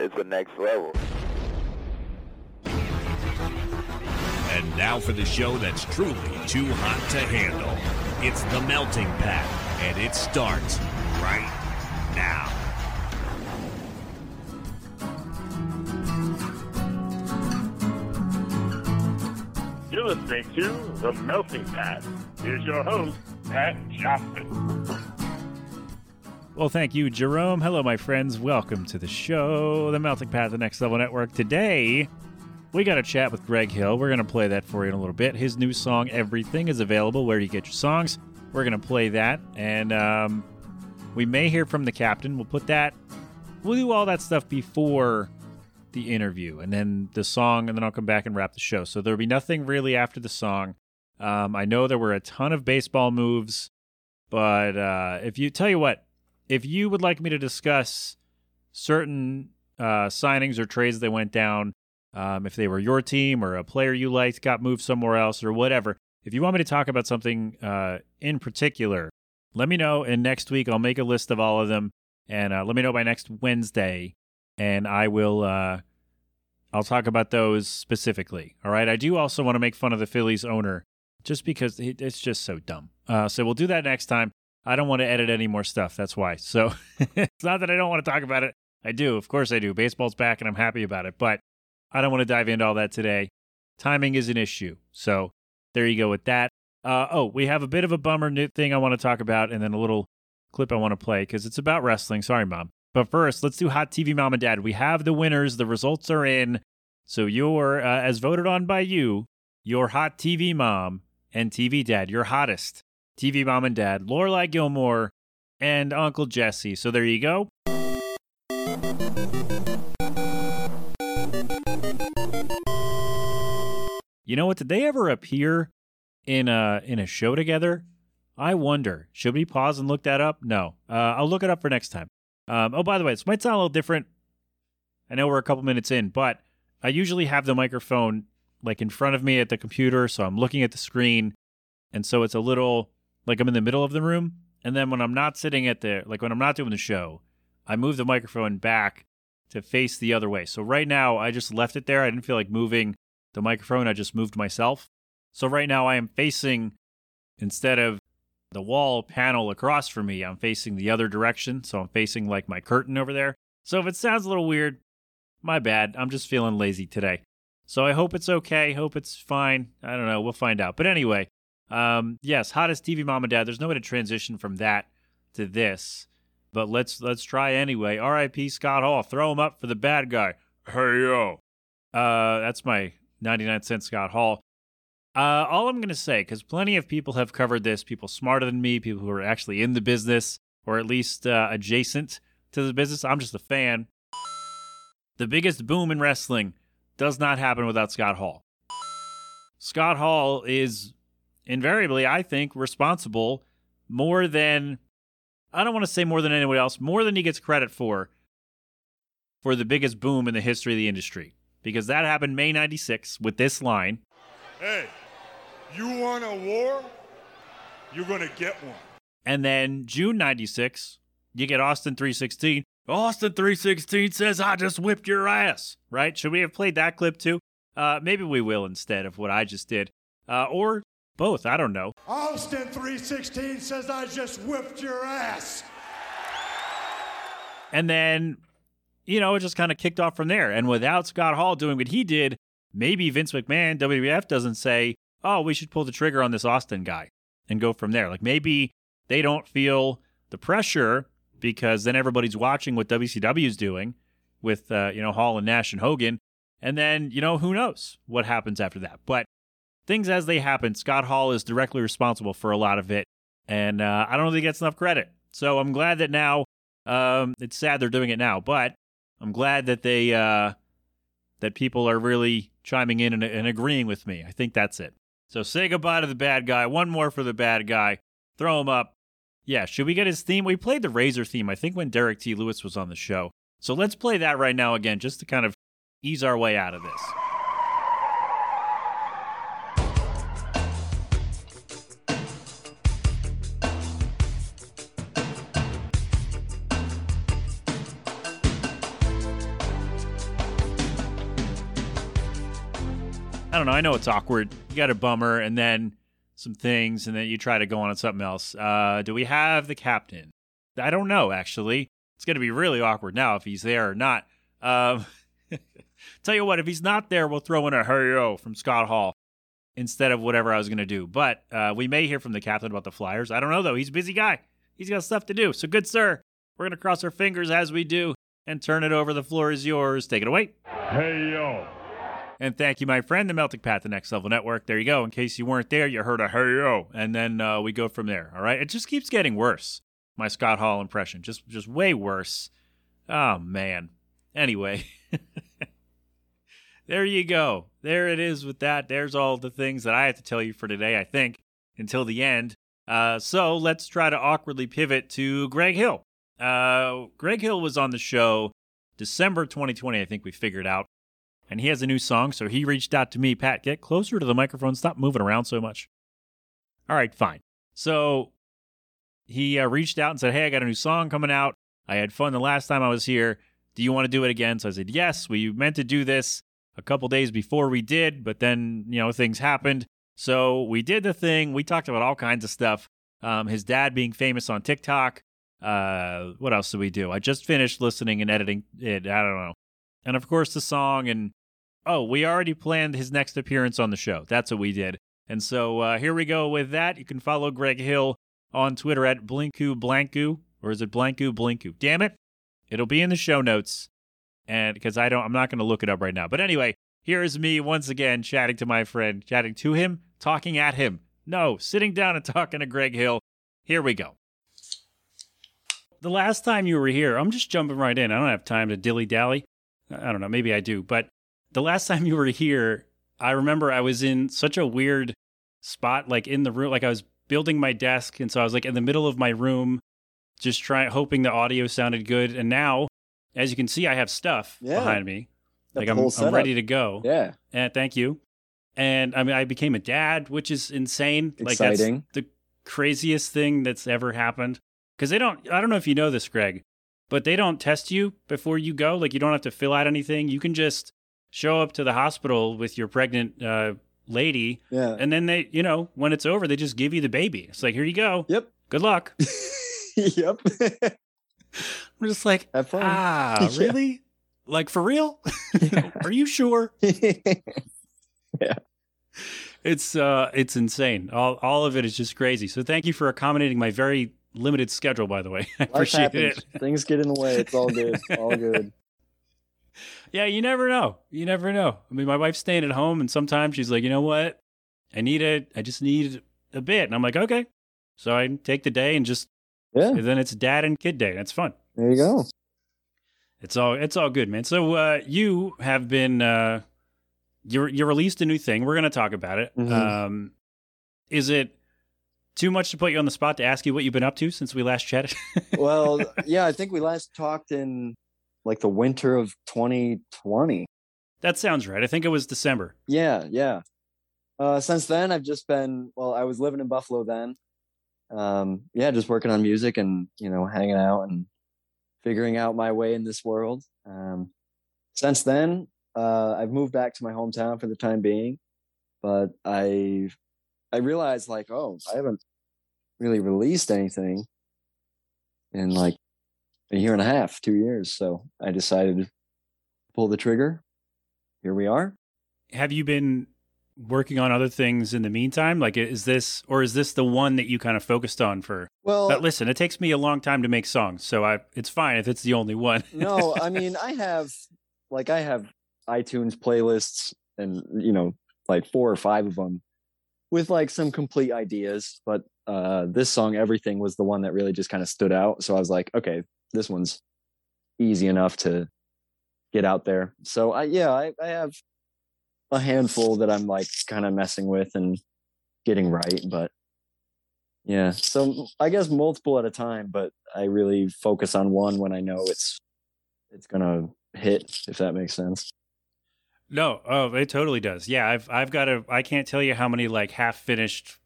is the next level. And now for the show that's truly too hot to handle. It's the Melting Pat, and it starts right now. You're listening to The Melting Pat. Here's your host, Pat Johnson. Well, thank you, Jerome. Hello, my friends. Welcome to the show, The Melting Pat, the Next Level Network. Today, we got a chat with Greg Hill. We're going to play that for you in a little bit. His new song, Everything, is available where you get your songs. We're going to play that, and um, we may hear from the captain. We'll put that, we'll do all that stuff before the interview, and then the song, and then I'll come back and wrap the show. So there'll be nothing really after the song. Um, I know there were a ton of baseball moves, but uh, if you tell you what, if you would like me to discuss certain uh, signings or trades that went down, um, if they were your team or a player you liked got moved somewhere else or whatever, if you want me to talk about something uh, in particular, let me know. And next week, I'll make a list of all of them and uh, let me know by next Wednesday, and I will. Uh, I'll talk about those specifically. All right. I do also want to make fun of the Phillies owner just because it's just so dumb. Uh, so we'll do that next time. I don't want to edit any more stuff. That's why. So it's not that I don't want to talk about it. I do. Of course I do. Baseball's back and I'm happy about it. But I don't want to dive into all that today. Timing is an issue. So there you go with that. Uh, oh, we have a bit of a bummer thing I want to talk about and then a little clip I want to play because it's about wrestling. Sorry, Mom. But first, let's do Hot TV Mom and Dad. We have the winners. The results are in. So you're, uh, as voted on by you, your Hot TV Mom and TV Dad, your hottest TV Mom and Dad, Lorelai Gilmore and Uncle Jesse. So there you go. You know what? Did they ever appear in a in a show together? I wonder. Should we pause and look that up? No. Uh, I'll look it up for next time. Um, oh, by the way, this might sound a little different. I know we're a couple minutes in, but I usually have the microphone like in front of me at the computer, so I'm looking at the screen, and so it's a little like I'm in the middle of the room. And then when I'm not sitting at the like when I'm not doing the show, I move the microphone back to face the other way. So right now I just left it there. I didn't feel like moving the microphone. I just moved myself. So right now I am facing instead of the wall panel across from me, I'm facing the other direction. So I'm facing like my curtain over there. So if it sounds a little weird, my bad. I'm just feeling lazy today. So I hope it's okay. Hope it's fine. I don't know. We'll find out. But anyway, um, yes, hottest TV mom and dad. There's no way to transition from that to this, but let's let's try anyway. R.I.P. Scott Hall. Throw him up for the bad guy. Hey yo. Uh, that's my 99 cent Scott Hall. Uh, all I'm to say, because plenty of people have covered this, people smarter than me, people who are actually in the business or at least uh, adjacent to the business. I'm just a fan. The biggest boom in wrestling does not happen without Scott Hall. Scott Hall is invariably, I think, responsible more than, I don't want to say more than anyone else, more than he gets credit for, for the biggest boom in the history of the industry. Because that happened May 96 with this line Hey, you want a war? You're going to get one. And then June 96, you get Austin 316. Austin 316 says, I just whipped your ass, right? Should we have played that clip too? Uh, maybe we will instead of what I just did. Uh, or both, I don't know. Austin 316 says, I just whipped your ass. And then, you know, it just kind of kicked off from there. And without Scott Hall doing what he did, maybe Vince McMahon, WWF, doesn't say, oh, we should pull the trigger on this Austin guy and go from there. Like maybe they don't feel the pressure because then everybody's watching what WCW is doing with, uh, you know, Hall and Nash and Hogan. And then, you know, who knows what happens after that. But things as they happen, Scott Hall is directly responsible for a lot of it. And uh, I don't that he gets enough credit. So I'm glad that now, um, it's sad they're doing it now, but I'm glad that they, uh, that people are really chiming in and, and agreeing with me. I think that's it. So say goodbye to the bad guy. One more for the bad guy. Throw him up. Yeah, should we get his theme? We played the Razor theme, I think, when Derek T. Lewis was on the show. So let's play that right now again, just to kind of ease our way out of this. I don't know. I know it's awkward. You got a bummer, and then some things, and then you try to go on to something else. Uh, do we have the captain? I don't know. Actually, it's going to be really awkward now if he's there or not. Um, tell you what, if he's not there, we'll throw in a hey yo from Scott Hall instead of whatever I was going to do. But uh, we may hear from the captain about the Flyers. I don't know though. He's a busy guy. He's got stuff to do. So good sir, we're going to cross our fingers as we do and turn it over. The floor is yours. Take it away. Hey, yo. And thank you, my friend, the Melting Pat, the Next Level Network. There you go. In case you weren't there, you heard a hey yo, and then uh, we go from there. All right. It just keeps getting worse. My Scott Hall impression, just just way worse. Oh man. Anyway, there you go. There it is with that. There's all the things that I have to tell you for today. I think until the end. Uh, so let's try to awkwardly pivot to Greg Hill. Uh, Greg Hill was on the show December 2020. I think we figured out and he has a new song, so he reached out to me. Pat, get closer to the microphone. Stop moving around so much. All right, fine. So he uh, reached out and said, Hey, I got a new song coming out. I had fun the last time I was here. Do you want to do it again? So I said, Yes, we meant to do this a couple days before we did, but then, you know, things happened. So we did the thing. We talked about all kinds of stuff. Um, his dad being famous on TikTok. Uh, what else did we do? I just finished listening and editing it. I don't know. And of course, the song and oh, we already planned his next appearance on the show. That's what we did. And so uh, here we go with that. You can follow Greg Hill on Twitter at Blinku Blanku, or is it Blanku Blinku? Damn it. It'll be in the show notes. And because I don't, I'm not going to look it up right now. But anyway, here is me once again chatting to my friend, chatting to him, talking at him. No, sitting down and talking to Greg Hill. Here we go. The last time you were here, I'm just jumping right in. I don't have time to dilly dally. I don't know. Maybe I do. But the last time you were here, I remember I was in such a weird spot, like in the room, like I was building my desk. And so I was like in the middle of my room, just trying, hoping the audio sounded good. And now, as you can see, I have stuff Yeah. behind me. Like I'm, I'm ready to go. Yeah. And thank you. And I mean, I became a dad, which is insane. Like Exciting. that's the craziest thing that's ever happened. Because they don't. I don't know if you know this, Greg, but they don't test you before you go. Like you don't have to fill out anything. You can just show up to the hospital with your pregnant uh, lady, Yeah. and then they, you know, when it's over, they just give you the baby. It's like, here you go. Yep. Good luck. yep. I'm just like, Have fun. ah, Yeah. really? Like for real? Are you sure? Yeah. It's uh it's insane. All all of it is just crazy. So thank you for accommodating my very limited schedule by the way. I Life appreciate happens. it. Things get in the way. It's all good. all good. Yeah, you never know. You never know. I mean, my wife's staying at home and sometimes she's like, "You know what? I need it. I just need a bit." And I'm like, "Okay." So I take the day and just Yeah. and then it's dad and kid day. And it's fun. There you go. It's all it's all good, man. So uh you have been uh you you released a new thing. We're going to talk about it. Mhm. Um is it too much to put you on the spot to ask you what you've been up to since we last chatted? Well, yeah, I think we last talked in like the winter of 2020. that sounds right. I think it was December. Yeah, yeah. Uh, since then, I've just been well. I was living in Buffalo then. Um, yeah, just working on music and you know hanging out and figuring out my way in this world. Um, since then, uh, I've moved back to my hometown for the time being, but I I realized like, oh, I haven't really released anything in like a year and a half, two years. So I decided to pull the trigger. Here we are. Have you been working on other things in the meantime? Like is this or is this the one that you kind of focused on for Well, But listen, it takes me a long time to make songs, so I it's fine if it's the only one. no, I mean, I have like I have iTunes playlists and you know like four or five of them with like some complete ideas, but uh this song everything was the one that really just kind of stood out. So I was like, okay, this one's easy enough to get out there. So I yeah, I, I have a handful that I'm like kind of messing with and getting right, but yeah. So I guess multiple at a time, but I really focus on one when I know it's it's gonna hit, if that makes sense. No, oh, it totally does. Yeah, I've I've got a I can't tell you how many like half finished,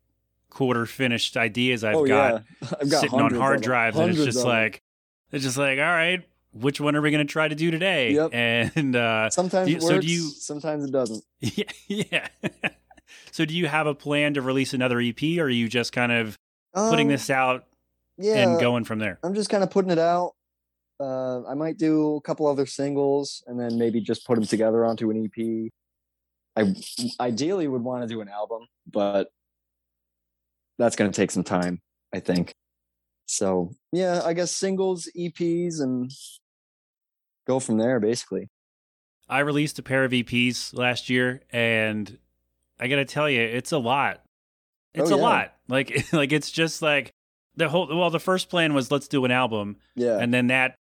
quarter finished ideas I've oh got yeah, I've got sitting on hard drives, and it's just like it's just like all right, which one are we going to try to do today? Yep. And uh, Sometimes Do it so works. do you- Sometimes it doesn't. yeah, yeah. so, do you have a plan to release another EP, or are you just kind of putting Um, this out yeah, and going from there? I'm just kind of putting it out. Uh, I might do a couple other singles and then maybe just put them together onto an EP. I ideally would want to do an album, but that's going to take some time, I think. So yeah, I guess singles, EPs, and go from there. Basically, I released a pair of EPs last year, and I got to tell you, it's a lot. It's Oh, a lot. Like, like it's just like the whole. Well, the first plan was let's do an album, yeah, and then that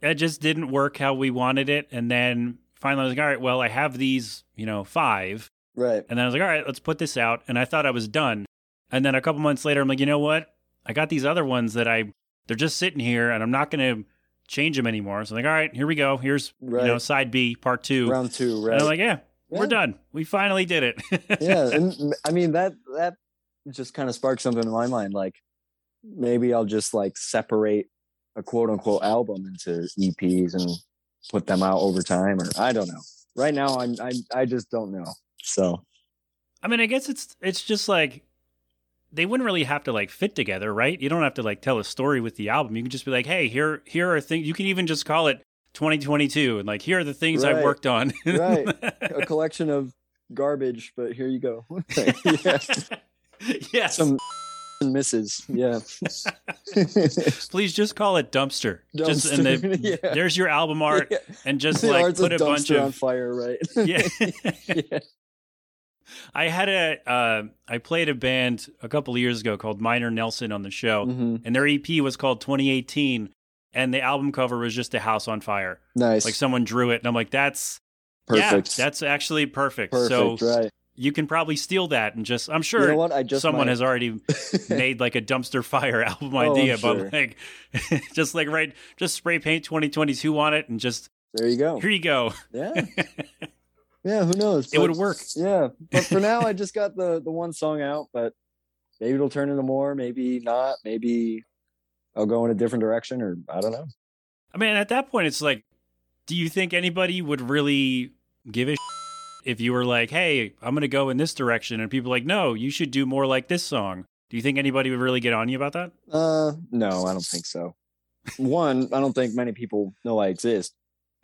that just didn't work how we wanted it. And then finally, I was like, all right, well, I have these, you know, five, right, and then I was like, all right, let's put this out. And I thought I was done. And then a couple months later, I'm like, you know what? I got these other ones that I they're just sitting here, and I'm not going to change them anymore. So I'm like, all right, here we go. Here's right. you know side B, part two. Round two, right? And I'm like, yeah, Yeah. we're done. We finally did it. yeah and i mean that that just kind of sparked something in my mind like maybe i'll just like separate a quote unquote album into eps and put them out over time or i don't know right now i'm, I'm i just don't know so I mean, I guess it's it's just like they wouldn't really have to like fit together, right? You don't have to like tell a story with the album. You can just be like, hey, here here are things. You can even just call it 2022 and like here are the things I Right. worked on. Right. a collection of garbage but here you go yeah. yes. some misses yeah Please just call it dumpster. Just and the, yeah. there's your album art Yeah. and just The like put a bunch dumpster on of fire right yeah. yeah I had a uh, I played a band a couple of years ago called Minor Nelson on the show, Mhm. and their EP was called 2018, and the album cover was just a house on fire. nice Like someone drew it, and I'm like, that's perfect Yeah, that's actually perfect. perfect so right you can probably steal that and just I'm sure you know just someone might. has already made like a dumpster fire album Oh, idea, sure. but like just like right, just spray paint 2022 on it and just there you go here you go. Yeah. Yeah, who knows? it would work. Yeah. But for now I just got the the one song out, but maybe it'll turn into more, maybe not, maybe I'll go in a different direction or I don't know. I mean, at that point, it's like, do you think anybody would really give a if you were like, hey, I'm going to go in this direction? And people are like, no, you should do more like this song. Do you think anybody would really get on you about that? Uh no, I don't think so. One, I don't think many people know I exist.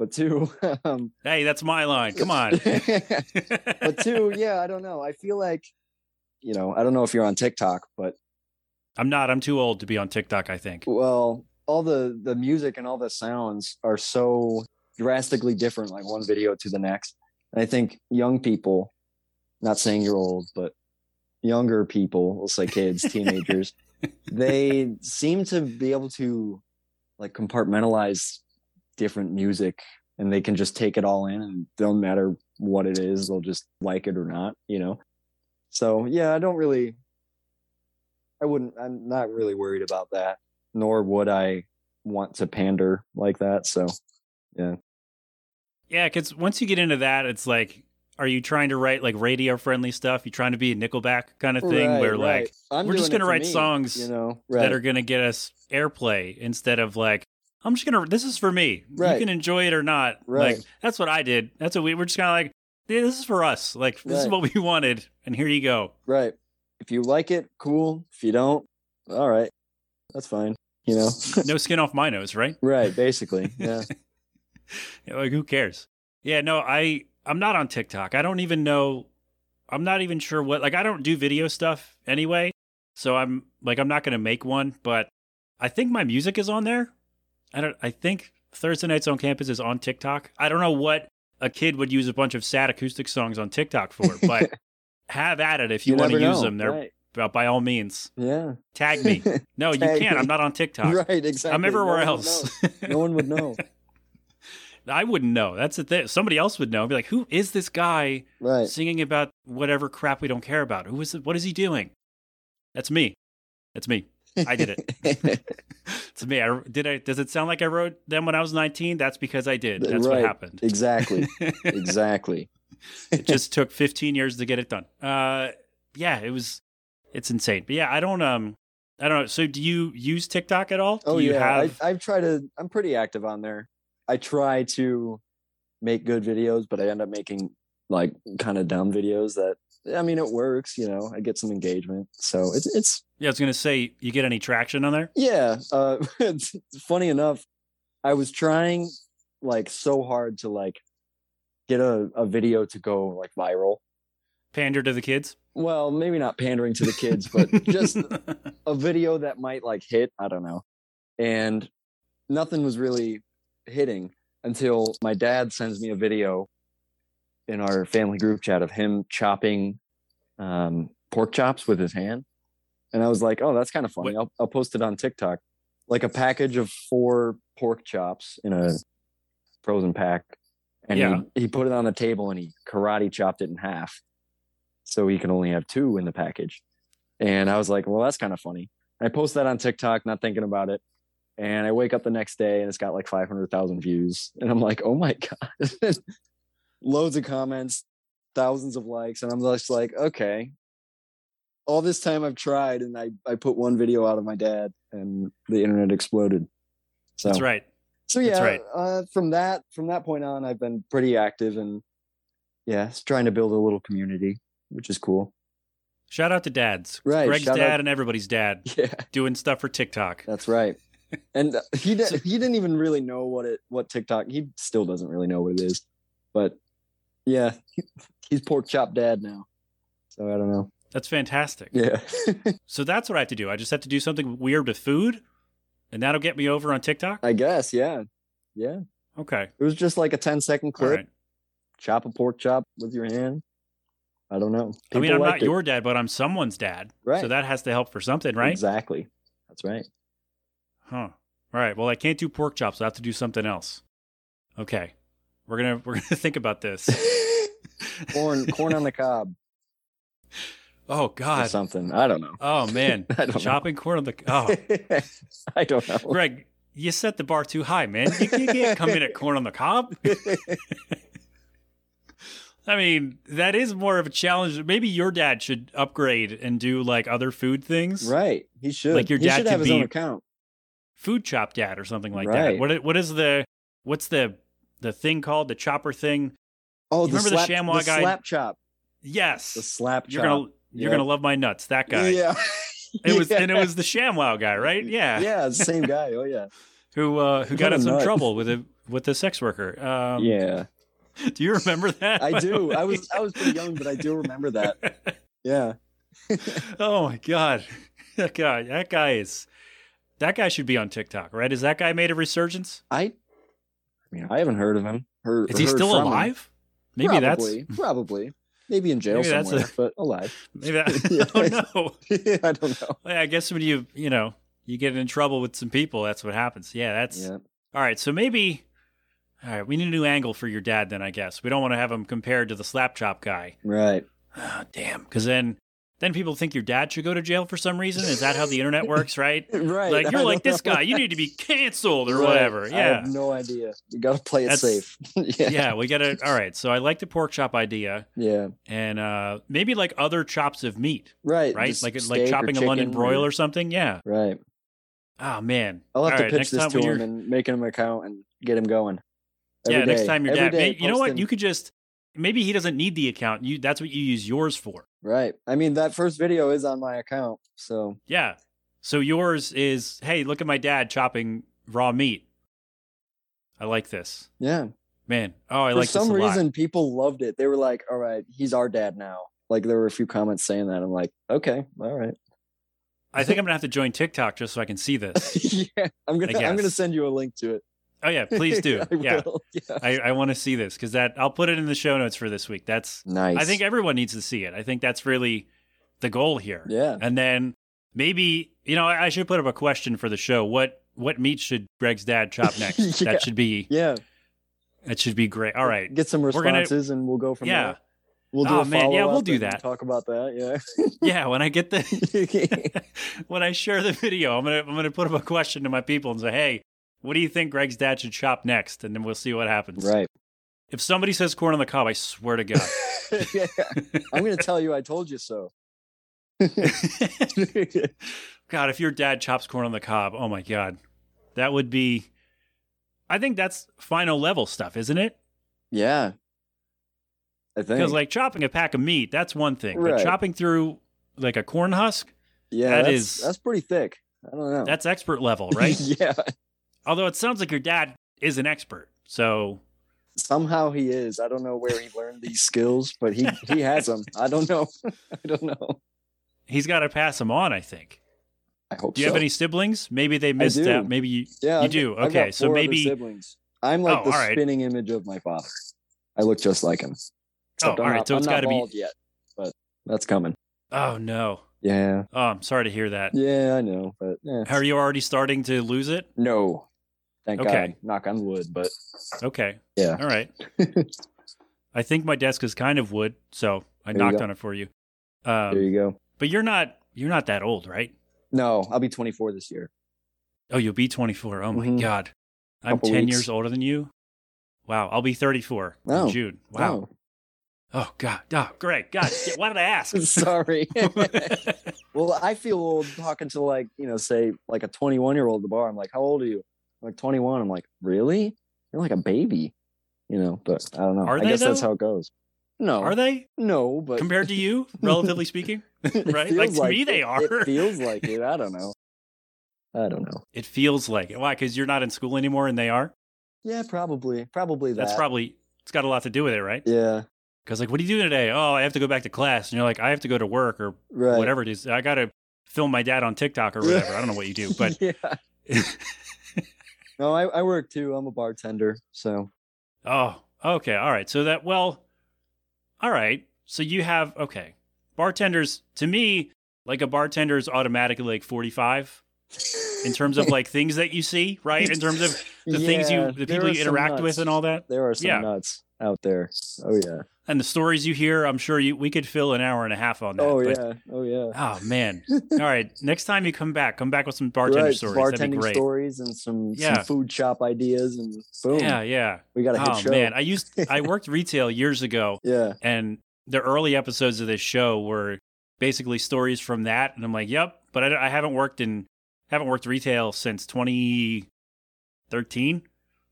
But two, um Hey, that's my line. Come on. but two, yeah, I don't know. I feel like you know, I don't know if you're on TikTok, but I'm not. I'm too old to be on TikTok, I think. well all the the music and all the sounds are so drastically different like one video to the next and i think young people not saying you're old but younger people we'll say kids teenagers they seem to be able to like compartmentalize different music and they can just take it all in and it don't matter what it is they'll just like it or not you know so yeah i don't really i wouldn't i'm not really worried about that nor would I want to pander like that. So, yeah, Yeah, because once you get into that, it's like, are you trying to write like radio friendly stuff? You trying to be a Nickelback kind of thing Right, where right. like I'm we're just gonna write me, songs you know, right. that are going to get us airplay instead of like, I'm just to, this is for me. You can enjoy it or not. Right. Like, that's what I did. That's what we were just kind of like, yeah, this is for us. Like, this is what we wanted. And here you go. right. If you like it, cool. If you don't, all right, that's fine. You know, No skin off my nose, right? right? Basically, yeah. Yeah, Like, who cares? Yeah, no, I, I'm not on TikTok. I don't even know. I'm not even sure what, like, I don't do video stuff anyway. So I'm like, I'm not to make one, but I think my music is on there. I don't, I think Thursday Nights on Campus is on TikTok. I don't know what a kid would use a bunch of sad acoustic songs on TikTok for, but have at it if you, want to use know, them. They're right. by all means Yeah, tag me. No, you can't. me. I'm not on TikTok. right. Exactly. I'm everywhere No else. No one would know. I wouldn't know. That's the thing. Somebody else would know. Be like, who is this guy Right. singing about whatever crap we don't care about? Who is it? What is he doing? That's me. That's me. I did it. It's me. I, did I? Does it sound like I wrote them when I was 19? That's because I did. That's what happened. exactly. Exactly. it just took 15 years to get it done. Uh, yeah, it was. It's insane. But yeah, I don't. Um, I don't know. So do you use TikTok at all? Do Oh you yeah, have I, I've tried to. I'm pretty active on there. I try to make good videos, but I end up making like kind of dumb videos. That I mean, it works. You know, I get some engagement, so it's it's Yeah, I was gonna say you get any traction on there? yeah. Uh, it's funny enough. I was trying like so hard to like get a, a video to go like viral. Pander to the kids? Well, maybe not pandering to the kids, but just a video that might like hit i don't know and nothing was really hitting until my dad sends me a video in our family group chat of him chopping um, pork chops with his hand and i was like oh that's kind of funny I'll, I'll post it on tiktok like a package of four pork chops in a frozen pack and Yeah. he, he put it on the table and he karate chopped it in half so he can only have two in the package and I was like, well, that's kind of funny. I post that on TikTok, not thinking about it. And I wake up the next day and it's got like 500,000 views. And I'm like, oh my God. Loads of comments, thousands of likes. And I'm just like, okay. All this time I've tried and I, I put one video out of my dad and the internet exploded. So, That's right. so yeah, right. uh, from that, from that point on, I've been pretty active and yeah, trying to build a little community, which is cool. Shout out to dads. Right, Greg's dad out- and everybody's dad Yeah. doing stuff for TikTok. That's right. And uh, he did, he didn't even really know what it what TikTok. He still doesn't really know what it is. But yeah, he's pork chop dad now. So I don't know. That's fantastic. Yeah. So that's what I have to do. I just have to do something weird with food, and that'll get me over on TikTok. I guess, yeah. Yeah. Okay. It was just like a 10 second clip. right. Chop a pork chop with your hand. I don't know. I mean, I'm not it. your dad, but I'm someone's dad. Right. So that has to help for something, right? Exactly. That's right. Huh. All right. Well, I can't do pork chops. I have to do something else. Okay. We're gonna we're gonna think about this. corn corn on the cob Oh God. something. I don't know. Oh man. I don't know. Chopping corn on the oh I don't know. Greg, you set the bar too high, man. You, you can't come in at corn on the cob. I mean, that is more of a challenge. Maybe your dad should upgrade and do like other food things. Right. He should. Like your he dad should have his own account. Food chop dad or something like Right. that. What what is the what's the the thing called the chopper thing? Oh, You remember the slap, ShamWow the guy? slap chop. Yes. The slap you're chop. gonna you're Yeah. gonna love my nuts. That guy. Yeah. It was and it was the ShamWow guy, right? Yeah. Yeah, the same guy. Oh yeah. Who uh who got in some trouble with a with the sex worker. Um yeah. do you remember that? I do. I was I was pretty young, but I do remember that. Yeah. oh my god, that guy, that guy is, that guy should be on TikTok, right? Is that guy made a resurgence? I I mean, I haven't heard of him. Heard, Is he still from him. alive? Maybe probably, probably. Maybe in jail Maybe somewhere, a- but alive. maybe. That, oh no! I don't know. I guess when you you know you get in trouble with some people, that's what happens. Yeah, that's Yeah. all right. So maybe. All right, we need a new angle for your dad then, I guess. We don't want to have him compared to the slap chop guy. Right. Ah, damn, because then then people think your dad should go to jail for some reason. Is that how the internet works, right? Right. Like you're like this guy, you need to be canceled or Right. whatever. I Yeah. have no idea. You got to play it That's- safe. yeah. yeah, we gotta. All right, so I like the pork chop idea, Yeah. and uh maybe like other chops of meat, Right. right? just like like chopping a London broil or something. Yeah. Right. Oh man. I'll have All to right, pitch next this to him and make him an account and get him going. yeah, Every next time your Every dad. day you know what? You could just maybe he doesn't need the account. You that's what you use yours for. Right. I mean, that first video is on my account. So, Yeah. So yours is hey, look at my dad chopping raw meat. I like this. yeah. Man, oh, I For like some this a lot. reason, people loved it. They were like, all right, he's our dad now. Like, there were a few comments saying that. I'm like, okay, all right. I think I'm gonna have to join TikTok just so I can see this. yeah. I'm going to, I'm going to send you a link to it. Oh yeah, please do. I yeah. Yeah. I, I want to see this because that I'll put it in the show notes for this week. That's Nice. I think everyone needs to see it. I think that's really the goal here. Yeah. And then maybe you know I I should put up a question for the show. What what meat should Greg's dad chop next? Yeah. That should be Yeah. that should be great. All right. Get some We're gonna- responses and we'll go from there. Yeah. there. We'll do Oh, a man. Yeah, we'll do that. Talk about that. Yeah. Yeah, when I get the when I share the video, I'm gonna I'm gonna put up a question to my people and say, hey, what do you think Greg's dad should chop next? And then we'll see what happens. right. If somebody says corn on the cob, I swear to God. yeah. I'm going to tell you I told you so. God, if your dad chops corn on the cob, oh my God. That would be I think that's final level stuff, isn't it? Yeah. I think. Because like chopping a pack of meat, that's one thing. But chopping through like a corn husk, yeah, that that's, is- that's pretty thick. I don't know. that's expert level, right? yeah. Although it sounds like your dad is an expert. So Somehow he is. I don't know where he learned these skills, but he he has them. I don't know. I don't know. he's got to pass them on, I think. I hope Do you so. have any siblings? Maybe they missed out. Maybe you, Yeah, you do. I've Okay, got so maybe siblings. I'm like Oh, the right. spinning image of my father. I look just like him. Except Oh, all right, not, so I'm it's not gotta be- yet, but that's coming. Oh no. Yeah, Oh, I'm sorry to hear that. yeah, I know, but eh. Are you already starting to lose it? no, thank Okay. God, knock on wood. But Okay. yeah, All right. I think my desk is kind of wood, so I There knocked on it for you. there Um, you go. but you're not you're not that old, right? No, I'll be 24 this year. Oh, you'll be 24. Oh my Mhm. god. I'm Couple 10 weeks. years older than you. Wow, I'll be 34 Oh. in June. Wow. Oh god. Oh, great. God, why did I ask? Oh, sorry. well, I feel old talking to like you know, say like a 21 year old at the bar. I'm like, how old are you? Like 21. I'm like, really? You're like a baby, you know. But I don't know. Are I guess that's how it goes. No, Are they No, but compared to you, relatively speaking? right? Like to me, they are. It feels like it. I don't know. I don't know. It feels like it. Why? Because you're not in school anymore, and they are. Yeah, probably. Probably that. That's probably. It's got a lot to do with it, right? Yeah. Because like, what are you doing today? Oh, I have to go back to class, and you're like, I have to go to work or Right. whatever it is. I got to film my dad on TikTok or whatever. I don't know what you do, but yeah. No, I, I work too. I'm a bartender, so oh, okay, all right. So that well, all right. So you have okay, bartenders. To me, like a bartender is automatically like 45 in terms of like things that you see, right? In terms of the things you, the people you interact with, and all that, There are some Yeah. nuts out there. Oh yeah. And the stories you hear. I'm sure you we could fill an hour and a half on that. Oh but- yeah. Oh yeah. Oh man! All right, next time you come back, come back with some bartender right. stories. Bartending That'd be great. stories and some, Yeah. some food shop ideas and boom. Yeah, yeah. We got a hit Oh show. man, I used I worked retail years ago, yeah. and the early episodes of this show were basically stories from that, and I'm like, yep. But I, I haven't worked in haven't worked retail since 2013,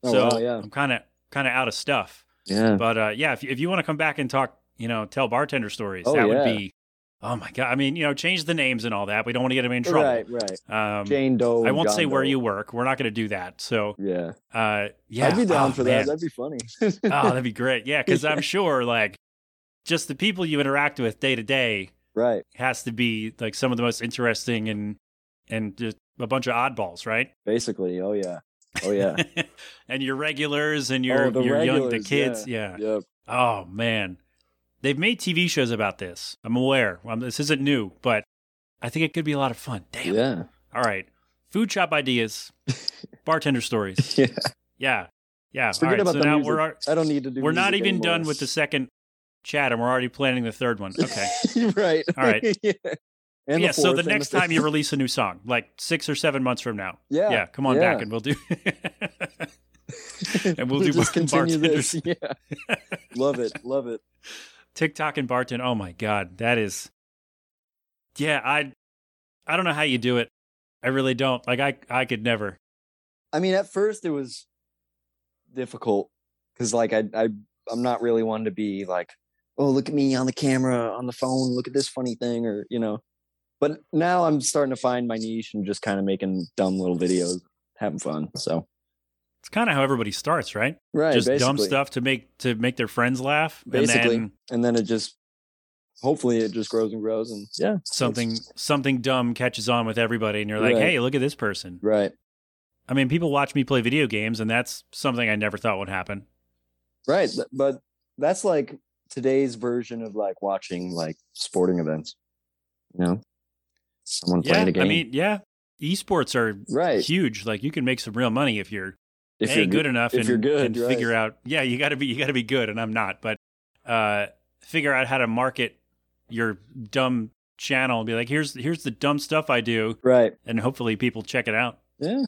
Oh, so wow, yeah. I'm kind of kind of out of stuff. Yeah. But uh, yeah, if if you want to come back and talk, you know, tell bartender stories, Oh, that would be. Oh my god! I mean, you know, change the names and all that. We don't want to get them in trouble. Right. Right. Um, Jane Doe. I won't John say where Doe. you work. We're not going to do that. So, Yeah. uh, yeah, I'd be down Oh, for man. that. That'd be funny. oh, that'd be great. Yeah, because Yeah. I'm sure like just the people you interact with day to day right. has to be like some of the most interesting and and just a bunch of oddballs, right? Basically. Oh yeah. Oh yeah. and your regulars and your oh, your young the kids. Yeah. Yep. Oh man, they've made TV shows about this. I'm aware. Um, this isn't new, but I think it could be a lot of fun. Damn. Yeah. All right. Food shop ideas, bartender stories. Yeah. Yeah. Yeah. Forget All right. about so the now music. we're I don't need to do. we're not even anymore. done with the second chat, and we're already planning the third one. Okay. right. All right. yeah. And yeah. so fourth the next fifth. time you release a new song, like six or seven months from now, Yeah. yeah, come on yeah. back and we'll do. and we'll do just continue this. Yeah. love it. Love it. TikTok and bartend. Oh my god, that is. Yeah, I, I don't know how you do it. I really don't. Like I, I could never. I mean, at first it was difficult because, like, I, I, I'm not really one to be like, oh, look at me on the camera, on the phone, look at this funny thing, or you know. But now I'm starting to find my niche and just kind of making dumb little videos, having fun. So It's kind of how everybody starts, right? right, Just dumb stuff to make to make their friends laugh, Basically. and then and then it just, hopefully, it just grows and grows, and yeah, something something dumb catches on with everybody, and you're like, Right. hey, look at this person. right, I mean, people watch me play video games, and that's something I never thought would happen. right. But that's like today's version of like watching like sporting events. You know, someone Yeah, playing a game. I mean, yeah, esports are right. huge. Like you can make some real money if you're If a you're good enough if and, you're good, and right. figure out. Yeah, you got to be you got to be good, and I'm not, but uh, figure out how to market your dumb channel and be like, here's here's the dumb stuff I do, right. and hopefully people check it out Yeah.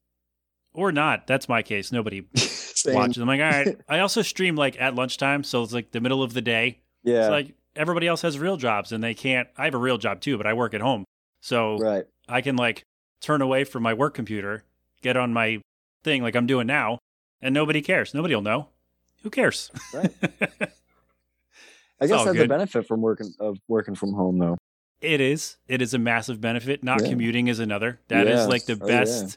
or not. That's my case. Nobody watches. I'm like, all right. I also stream like at lunchtime, so it's like the middle of the day. Yeah. It's like everybody else has real jobs and they can't. I have a real job too, but I work at home, so right. I can like turn away from my work computer, get on my thing like I'm doing now, and nobody cares. Nobody will know. Who cares? Right. I guess that's good. the benefit from working of working from home though. It is. It is a massive benefit. Not Yeah. commuting is another. That is Yeah. like the Oh, yeah. best.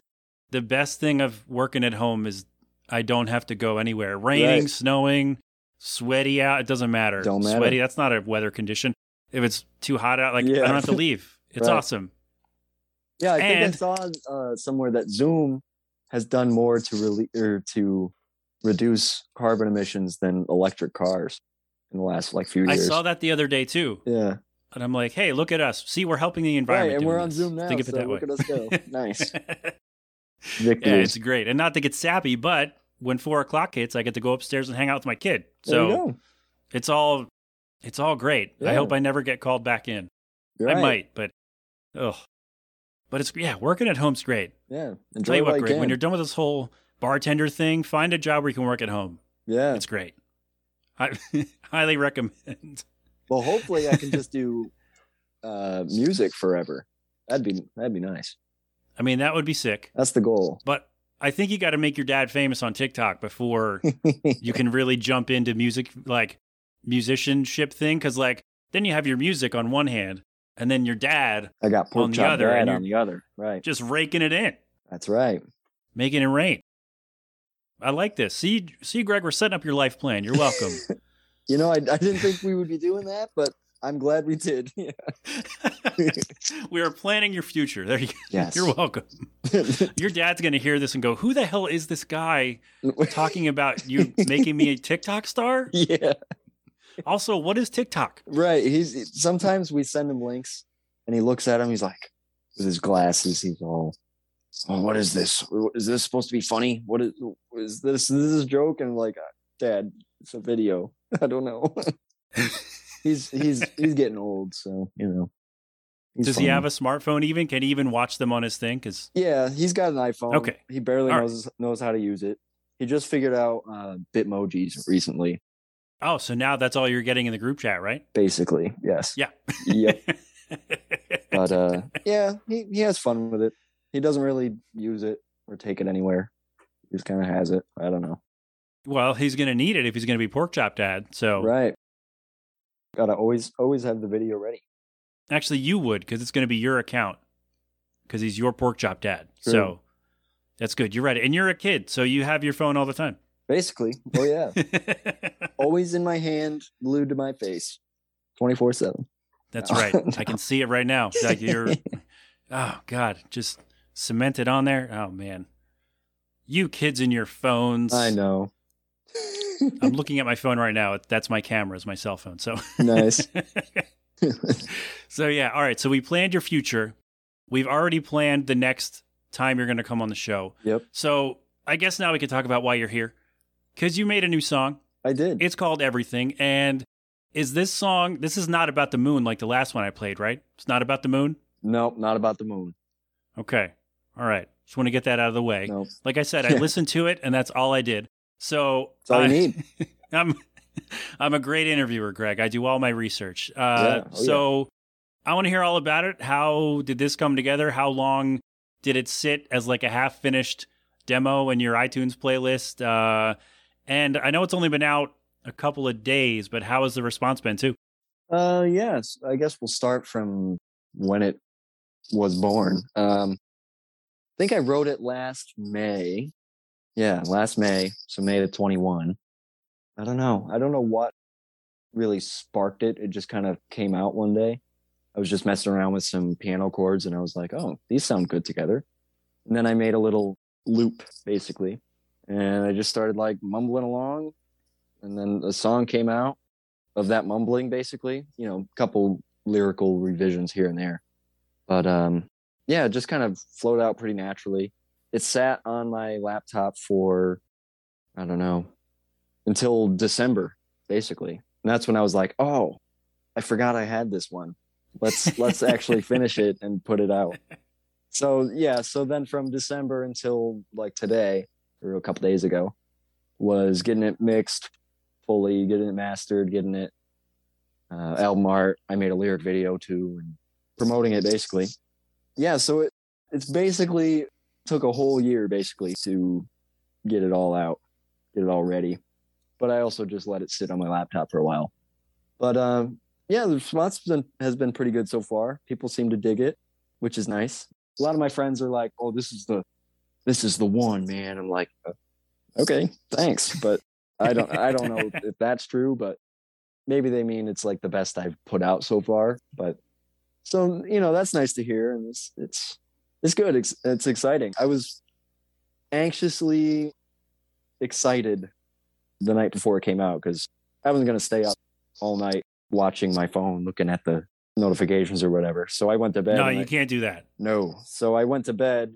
The best thing of working at home is I don't have to go anywhere. Raining, Right. snowing, sweaty out. It doesn't matter. Don't matter. Sweaty. That's not a weather condition. If it's too hot out, like I don't have to leave. It's Right. awesome. Yeah, I think I saw uh, somewhere that Zoom has done more to rele- or to reduce carbon emissions than electric cars in the last like few years. I saw that the other day too, Yeah, and I'm like, hey, look at us. See, we're helping the right, environment. and we're on this. Zoom now. Think of it so that way. look at us go. nice. yeah, it's great. And not to get sappy, but when four o'clock hits, I get to go upstairs and hang out with my kid. So it's all it's all great. I hope I never get called back in. You're I might, but ugh. But it's yeah, working at home's great. Yeah, enjoy Tell you what, Greg, can. when you're done with this whole bartender thing, find a job where you can work at home. yeah. It's great. I highly recommend. Well, hopefully I can just do uh, music forever. That'd be that'd be nice. I mean, that would be sick. That's the goal. But I think you got to make your dad famous on TikTok before you can really jump into music, like musicianship thing. Cause like then you have your music on one hand and then your dad I got pork on the other, and on the other. Right. just raking it in, That's right. making it rain. I like this. See, see, Greg, we're setting up your life plan. You're welcome. You know, I, I didn't think we would be doing that, but I'm glad we did. Yeah. we are planning your future. There you go. Yes. You're welcome. Your dad's going to hear this and go, Who the hell is this guy talking about you making me a TikTok star? yeah. Also, what is TikTok? Right. He's sometimes we send him links and he looks at him. He's like, with his glasses, he's all, oh, what is this? Is this supposed to be funny? What is, is this? This is a joke? And I'm like, Dad, it's a video. I don't know. he's he's he's getting old, so you know. he's Does he have a smartphone even? Can he even watch them on his thing? Because Yeah, he's got an iPhone. Okay. He barely All right. knows knows how to use it. He just figured out uh, Bitmojis recently. Oh, so now that's all you're getting in the group chat, right? Basically, yes. Yeah. Yep. But uh, yeah, he, he has fun with it. He doesn't really use it or take it anywhere. He just kind of has it. I don't know. well, he's going to need it if he's going to be pork chop dad. So Right. Gotta always always have the video ready. actually, you would because it's going to be your account because he's your pork chop dad. True. So that's good. You're right. And you're a kid, so you have your phone all the time. Basically. Oh yeah. always in my hand, glued to my face, twenty four seven. That's No. right. I can see it right now. Like you're, oh God, just cemented on there. Oh man, you kids and your phones. I know. I'm looking at my phone right now. That's my camera, is my cell phone. So nice. so yeah. All right. So we planned your future. We've already planned the next time you're going to come on the show. Yep. So I guess now we can talk about why you're here, because you made a new song. I did. It's called Everything, and is this song? This is not about the moon like the last one I played, right? It's not about the moon. nope, not about the moon. Okay. All right. Just want to get that out of the way. Nope. Like I said, I listened to it, and that's all I did. So That's all I- need. I'm I'm a great interviewer, Greg. I do all my research. Uh, Yeah. Oh, so I want to hear all about it. How did this come together? How long did it sit as like a half finished demo in your iTunes playlist? Uh, and I know it's only been out a couple of days, but how has the response been too? Uh, yes. I guess we'll start from when it was born. Um, I think I wrote it last May. Yeah, last May. So May of 21. I don't know. I don't know what really sparked it. It just kind of came out one day. I was just messing around with some piano chords and I was like, oh, these sound good together. And then I made a little loop basically. And I just started like mumbling along. And then a song came out of that mumbling basically you know a couple lyrical revisions here and there. But um yeah it just kind of flowed out pretty naturally. It sat on my laptop for i don't know until december basically. And that's when i was like oh i forgot i had this one. Let's let's actually finish it and put it out. So yeah so then from december until like today or a couple days ago was getting it mixed fully getting it mastered getting it uh, album art i made a lyric video too and promoting it basically yeah so it it's basically took a whole year basically to get it all out, get it all ready. But I also just let it sit on my laptop for a while. But um, yeah, the response has been, has been pretty good so far. People seem to dig it, which is nice. A lot of my friends are like, "Oh, this is the this is the one, man." I'm like, "Uh, "Okay, thanks," but I don't I don't know if that's true, but maybe they mean it's like the best I've put out so far. But so you know, that's nice to hear, and it's it's it's good. It's, it's exciting. I was anxiously excited the night before it came out because I wasn't going to stay up all night watching my phone, looking at the notifications or whatever. So I went to bed. No, you I- can't do that. No. So I went to bed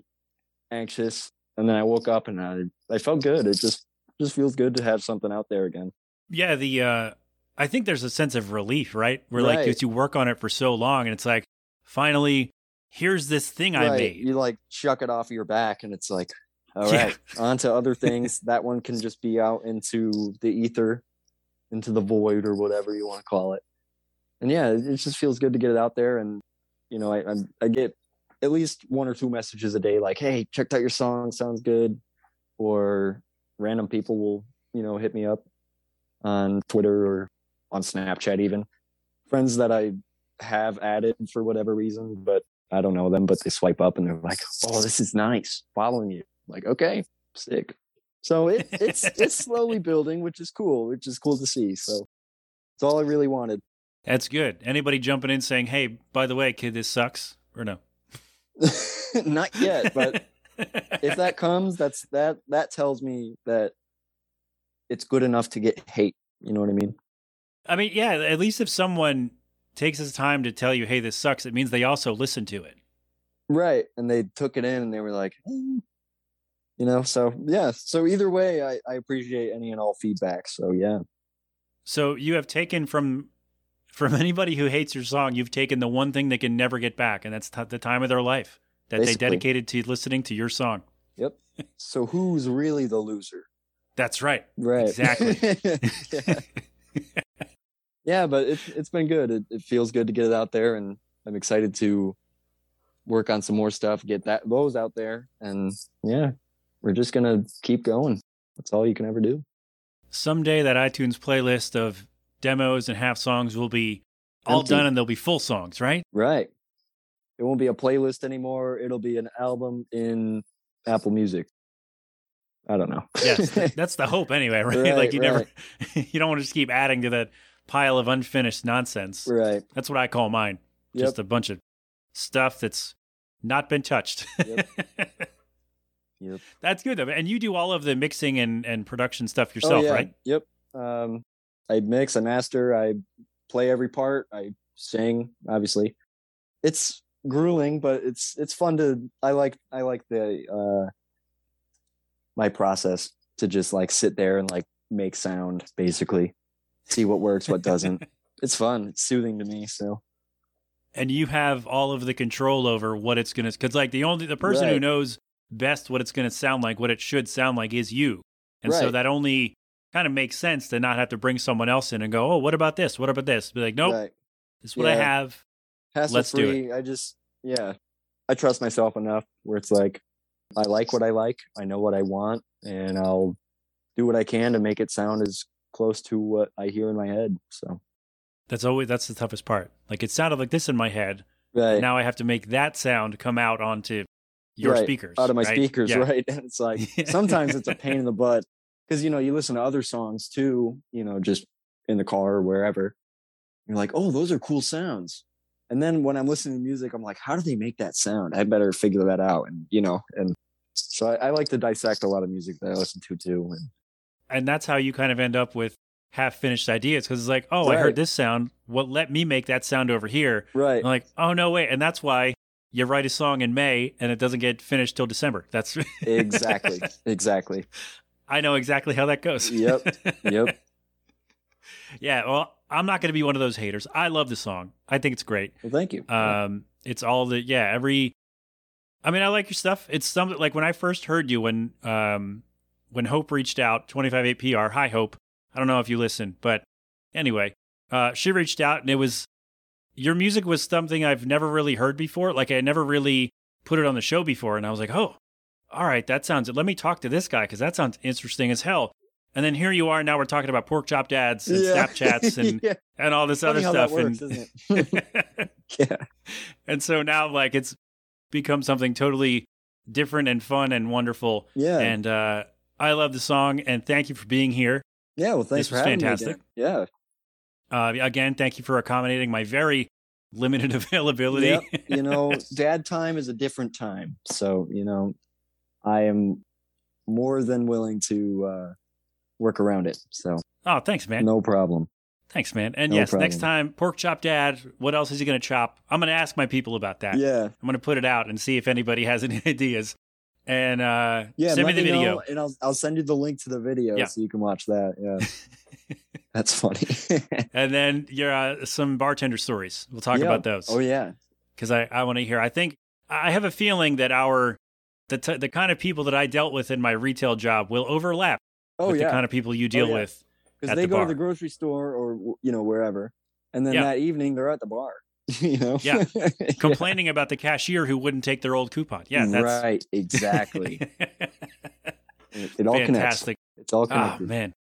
anxious, and then I woke up and I I felt good. It just just feels good to have something out there again. Yeah, the uh I think there's a sense of relief, right? Where like Right. as you work on it for so long and it's like finally here's this thing I made. You like chuck it off your back, and it's like, all Yeah. right, on to other things. that one can just be out into the ether, into the void, or whatever you want to call it. And yeah, it it just feels good to get it out there. And you know, I I'm, I get at least one or two messages a day, like, "Hey, checked out your song, sounds good," or random people will you know hit me up on Twitter or on Snapchat, even friends that I have added for whatever reason, but I don't know them, but they swipe up and they're like, "Oh, this is nice, following you." like, okay, sick. So it, it's it's slowly building, which is cool, which is cool to see. So it's all I really wanted. That's good. Anybody jumping in saying, "Hey, by the way, kid, this sucks," or no? Not yet, but if that comes, that's that that tells me that it's good enough to get hate. You know what I mean? I mean, yeah, at least if someone takes his time to tell you, "Hey, this sucks," it means they also listen to it. Right. And they took it in and they were like, "Eh." you know, so yeah. So either way, I, I appreciate any and all feedback. So yeah. So you have taken from from anybody who hates your song, you've taken the one thing they can never get back, and that's t- the time of their life that Basically. they dedicated to listening to your song. Yep. So who's really the loser? That's right. Right. Exactly. yeah. yeah, but it's it's been good. It, it feels good to get it out there, and I'm excited to work on some more stuff, get that those out there, and yeah, we're just gonna keep going. That's all you can ever do. Someday that iTunes playlist of demos and half songs will be all Empty. done and they'll be full songs, right? Right. It won't be a playlist anymore. It'll be an album in Apple Music. I don't know. Yes, that's the hope anyway, right? like Right, you never, you don't want to just keep adding to that pile of unfinished nonsense. right. That's what I call mine. Yep. Just a bunch of stuff that's not been touched. Yep. Yep. That's good though. And you do all of the mixing and, and production stuff yourself, oh, yeah. right? Yep. Um, I mix, I master, I play every part, I sing. Obviously, it's grueling, but it's it's fun to. I like I like the uh, my process to just like sit there and like make sound, basically, see what works, what doesn't. it's fun. It's soothing to me. So and you have all of the control over what it's gonna because like the only the person who knows best what it's gonna sound like, what it should sound like is you. And so that only kind of makes sense to not have to bring someone else in and go, Oh, what about this? What about this? Be like, Nope, right. this is what I have. hassle Let's do it. I just yeah, I trust myself enough where it's like I like what I like, I know what I want, and I'll do what I can to make it sound as close to what I hear in my head. So That's always that's the toughest part. Like it sounded like this in my head. right Now I have to make that sound come out onto your Right. speakers. out of my right? speakers, Yeah. right? And it's like sometimes it's a pain in the butt because you know you listen to other songs too, you know, just in the car or wherever. You're like, oh, those are cool sounds. And then when I'm listening to music, I'm like, how do they make that sound? I better figure that out. And you know, and so I, I like to dissect a lot of music that I listen to too. And and that's how you kind of end up with half finished ideas because it's like, oh, I heard this sound. Well, let me make that sound over here. right, I'm like, oh no, wait, and that's why you write a song in May and it doesn't get finished till December. That's exactly, exactly. I know exactly how that goes. Yep, yep. yeah. Well, I'm not going to be one of those haters. I love the song. I think it's great. Well, thank you. Um, it's all the yeah. Every, I mean, I like your stuff. It's something like when I first heard you when um when Hope reached out, 258 PR. Hi Hope. I don't know if you listened, but anyway, uh, she reached out and it was your music was something I've never really heard before. Like I never really put it on the show before, and I was like, oh, all right, that sounds. Let me talk to this guy because that sounds interesting as hell. And then here you are. Now we're talking about pork chop dads and Yeah. Snapchats and yeah. and all this Funny other stuff. works, and yeah. and so now like it's become something totally different and fun and wonderful. Yeah. And uh, I love the song and thank you for being here. yeah. Well, thanks this for was having fantastic. me. again. Yeah. Uh, again, thank you for accommodating my very limited availability. Yep. you know, dad time is a different time. So, you know, I am more than willing to uh, work around it. So, oh, thanks, man. no problem. Thanks, man. And No yes, next time, pork chop dad. What else is he going to chop? I'm going to ask my people about that. Yeah. I'm going to put it out and see if anybody has any ideas. And uh, Yeah. send me the video. know, and I'll, I'll send you the link to the video Yeah. so you can watch that. Yeah. That's funny. And then your uh, some bartender stories. We'll talk Yeah. about those. Oh, yeah. because I, I want to hear. I think I have a feeling that our the t- the kind of people that I dealt with in my retail job will overlap Oh, with yeah. the kind of people you deal yeah. with. because they the go bar. to the grocery store or you know wherever, and then Yeah. that evening they're at the bar. you know, Yeah. Complaining about the cashier who wouldn't take their old coupon. Yeah, that's right, exactly. it, it all connects. It's all Oh connected. man,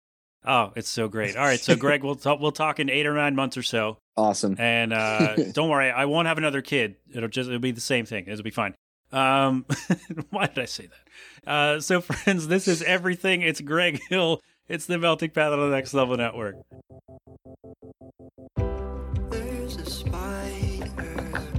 oh it's so great. All right, so Greg, we'll talk, we'll talk in eight or nine months or so, Awesome. and uh, don't worry, I won't have another kid. It'll just it'll be the same thing. It'll be fine. Um, why did I say that? Uh, so friends, this is everything. It's Greg Hill. It's the Melting Pat on the Next Level Network. There's a spider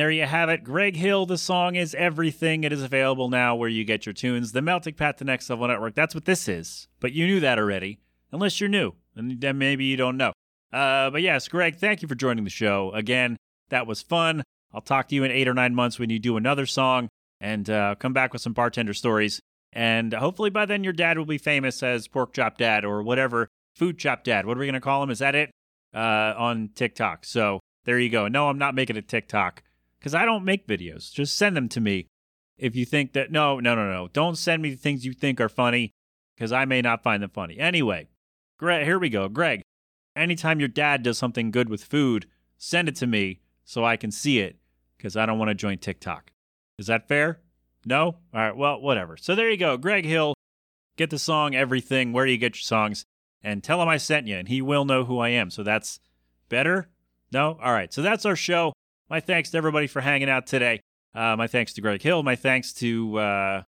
there you have it. Greg Hill, the song is everything. It is available now where you get your tunes. The Melting Pat, the Next Level Network. That's what this is. But you knew that already, unless you're new. And then maybe you don't know. Uh, but yes, Greg, thank you for joining the show. Again, that was fun. I'll talk to you in eight or nine months when you do another song and uh, come back with some bartender stories. And hopefully by then your dad will be famous as Pork Chop Dad or whatever, Food Chop Dad. What are we going to call him? Is that it? Uh, on TikTok. So there you go. No, I'm not making a TikTok because I don't make videos. Just send them to me if you think that. No, no, no, no. Don't send me things you think are funny because I may not find them funny. Anyway, Greg, here we go. Greg, anytime your dad does something good with food, send it to me so I can see it because I don't want to join TikTok. Is that fair? No? All right, well, whatever. So there you go. Greg Hill, get the song Everything, where do you get your songs, and tell him I sent you, and he will know who I am. So that's better? No? All right, so that's our show. My thanks to everybody for hanging out today. Uh, my thanks to Greg Hill. My thanks to uh,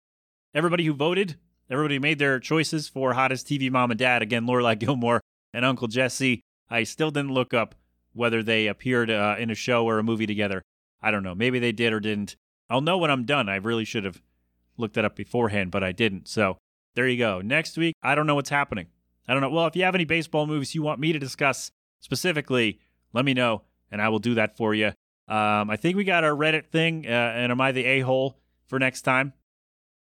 everybody who voted, everybody who made their choices for hottest TV mom and dad. Again, Lorelai Gilmore and Uncle Jesse. I still didn't look up whether they appeared uh, in a show or a movie together. I don't know. Maybe they did or didn't. I'll know when I'm done. I really should have looked that up beforehand, but I didn't. So there you go. Next week, I don't know what's happening. I don't know. Well, if you have any baseball movies you want me to discuss specifically, let me know, and I will do that for you. Um, I think we got our Reddit thing, uh, and am I the a hole for next time?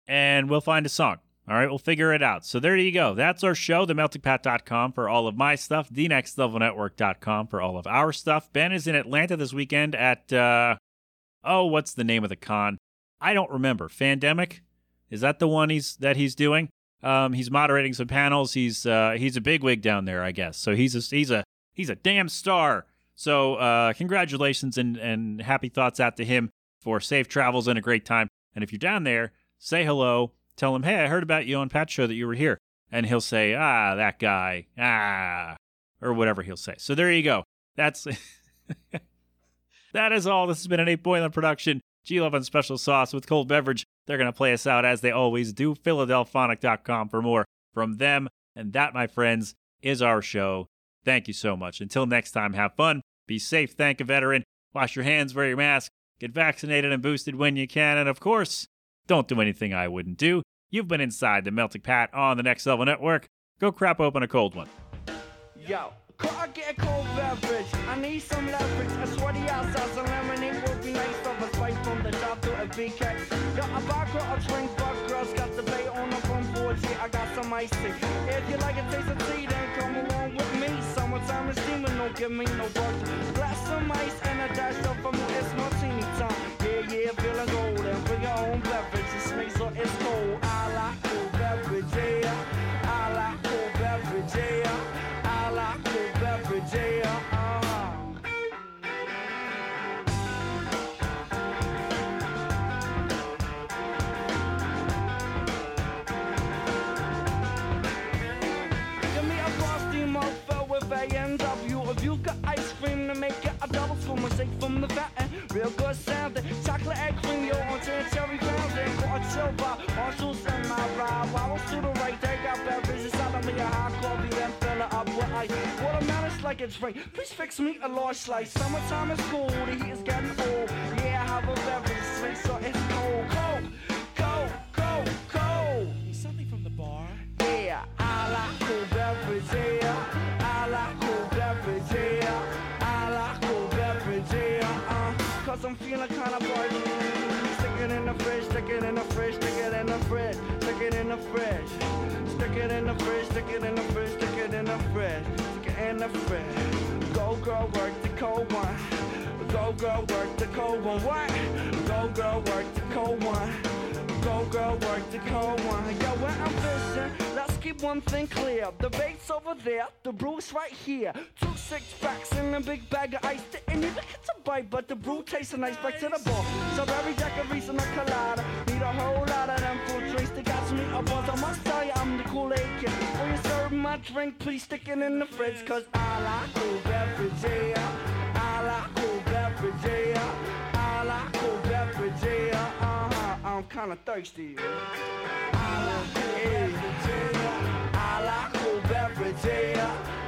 And we'll find a song. All right, we'll figure it out. So there you go. That's our show, themeltingpat.com for all of my stuff, thenextlevelnetwork.com for all of our stuff. Ben is in Atlanta this weekend at, uh, oh, what's the name of the con? I don't remember. Fandemic? Is that the one he's that he's doing? Um, he's moderating some panels. He's uh, he's a bigwig down there, I guess. So he's a, he's a he's a damn star. So uh, congratulations and and happy thoughts out to him for safe travels and a great time. And if you're down there, say hello tell him, hey, I heard about you on Pat's show that you were here. And he'll say, ah, that guy, ah, or whatever he'll say. So there you go. That's that is all. This has been an 8 Boiling production. G Love on Special Sauce with cold beverage. They're going to play us out as they always do. Philadelphonic.com for more from them. And that, my friends, is our show. Thank you so much. Until next time, have fun, be safe, thank a veteran, wash your hands, wear your mask, get vaccinated and boosted when you can, and of course, don't do anything I wouldn't do. You've been inside the Melting Pat on the Next Level Network. Go crap open a cold one. Yo, I get a cold beverage? I need some leverage. A sweaty outside, some lemonade would be nice. Of a spice from the top to a BK. Yo, a vodka, a drink, but girls got the bay on the front porch. Yeah, I got some tea. If you like a taste of tea, Don't give me no bugs. Glass some ice and a dash like a drink. Please fix me a large slice. Summertime is cool, the heat is getting old. Yeah, I have a beverage, so it's cold, cold, girl, work the cold one. What? Go girl, work the cold one. Go girl, work the cold one. Yo, when I'm fishing, let's keep one thing clear. The bait's over there, the brew's right here. Two six packs and a big bag of ice. Didn't even get to bite, but the brew tastes nice. Back to the bar. Strawberry daiquiris and a reason. A colada. Need a whole lot of them fruit drinks. They got me buzz. I must tell you, I'm the Kool-Aid kid. When you serve my drink, please stick it in the fridge. Cause I like cool beverage, yeah. I like cool beverage, I like beverage, yeah. Uh-huh. I'm kinda thirsty. I like cool beverage. I like.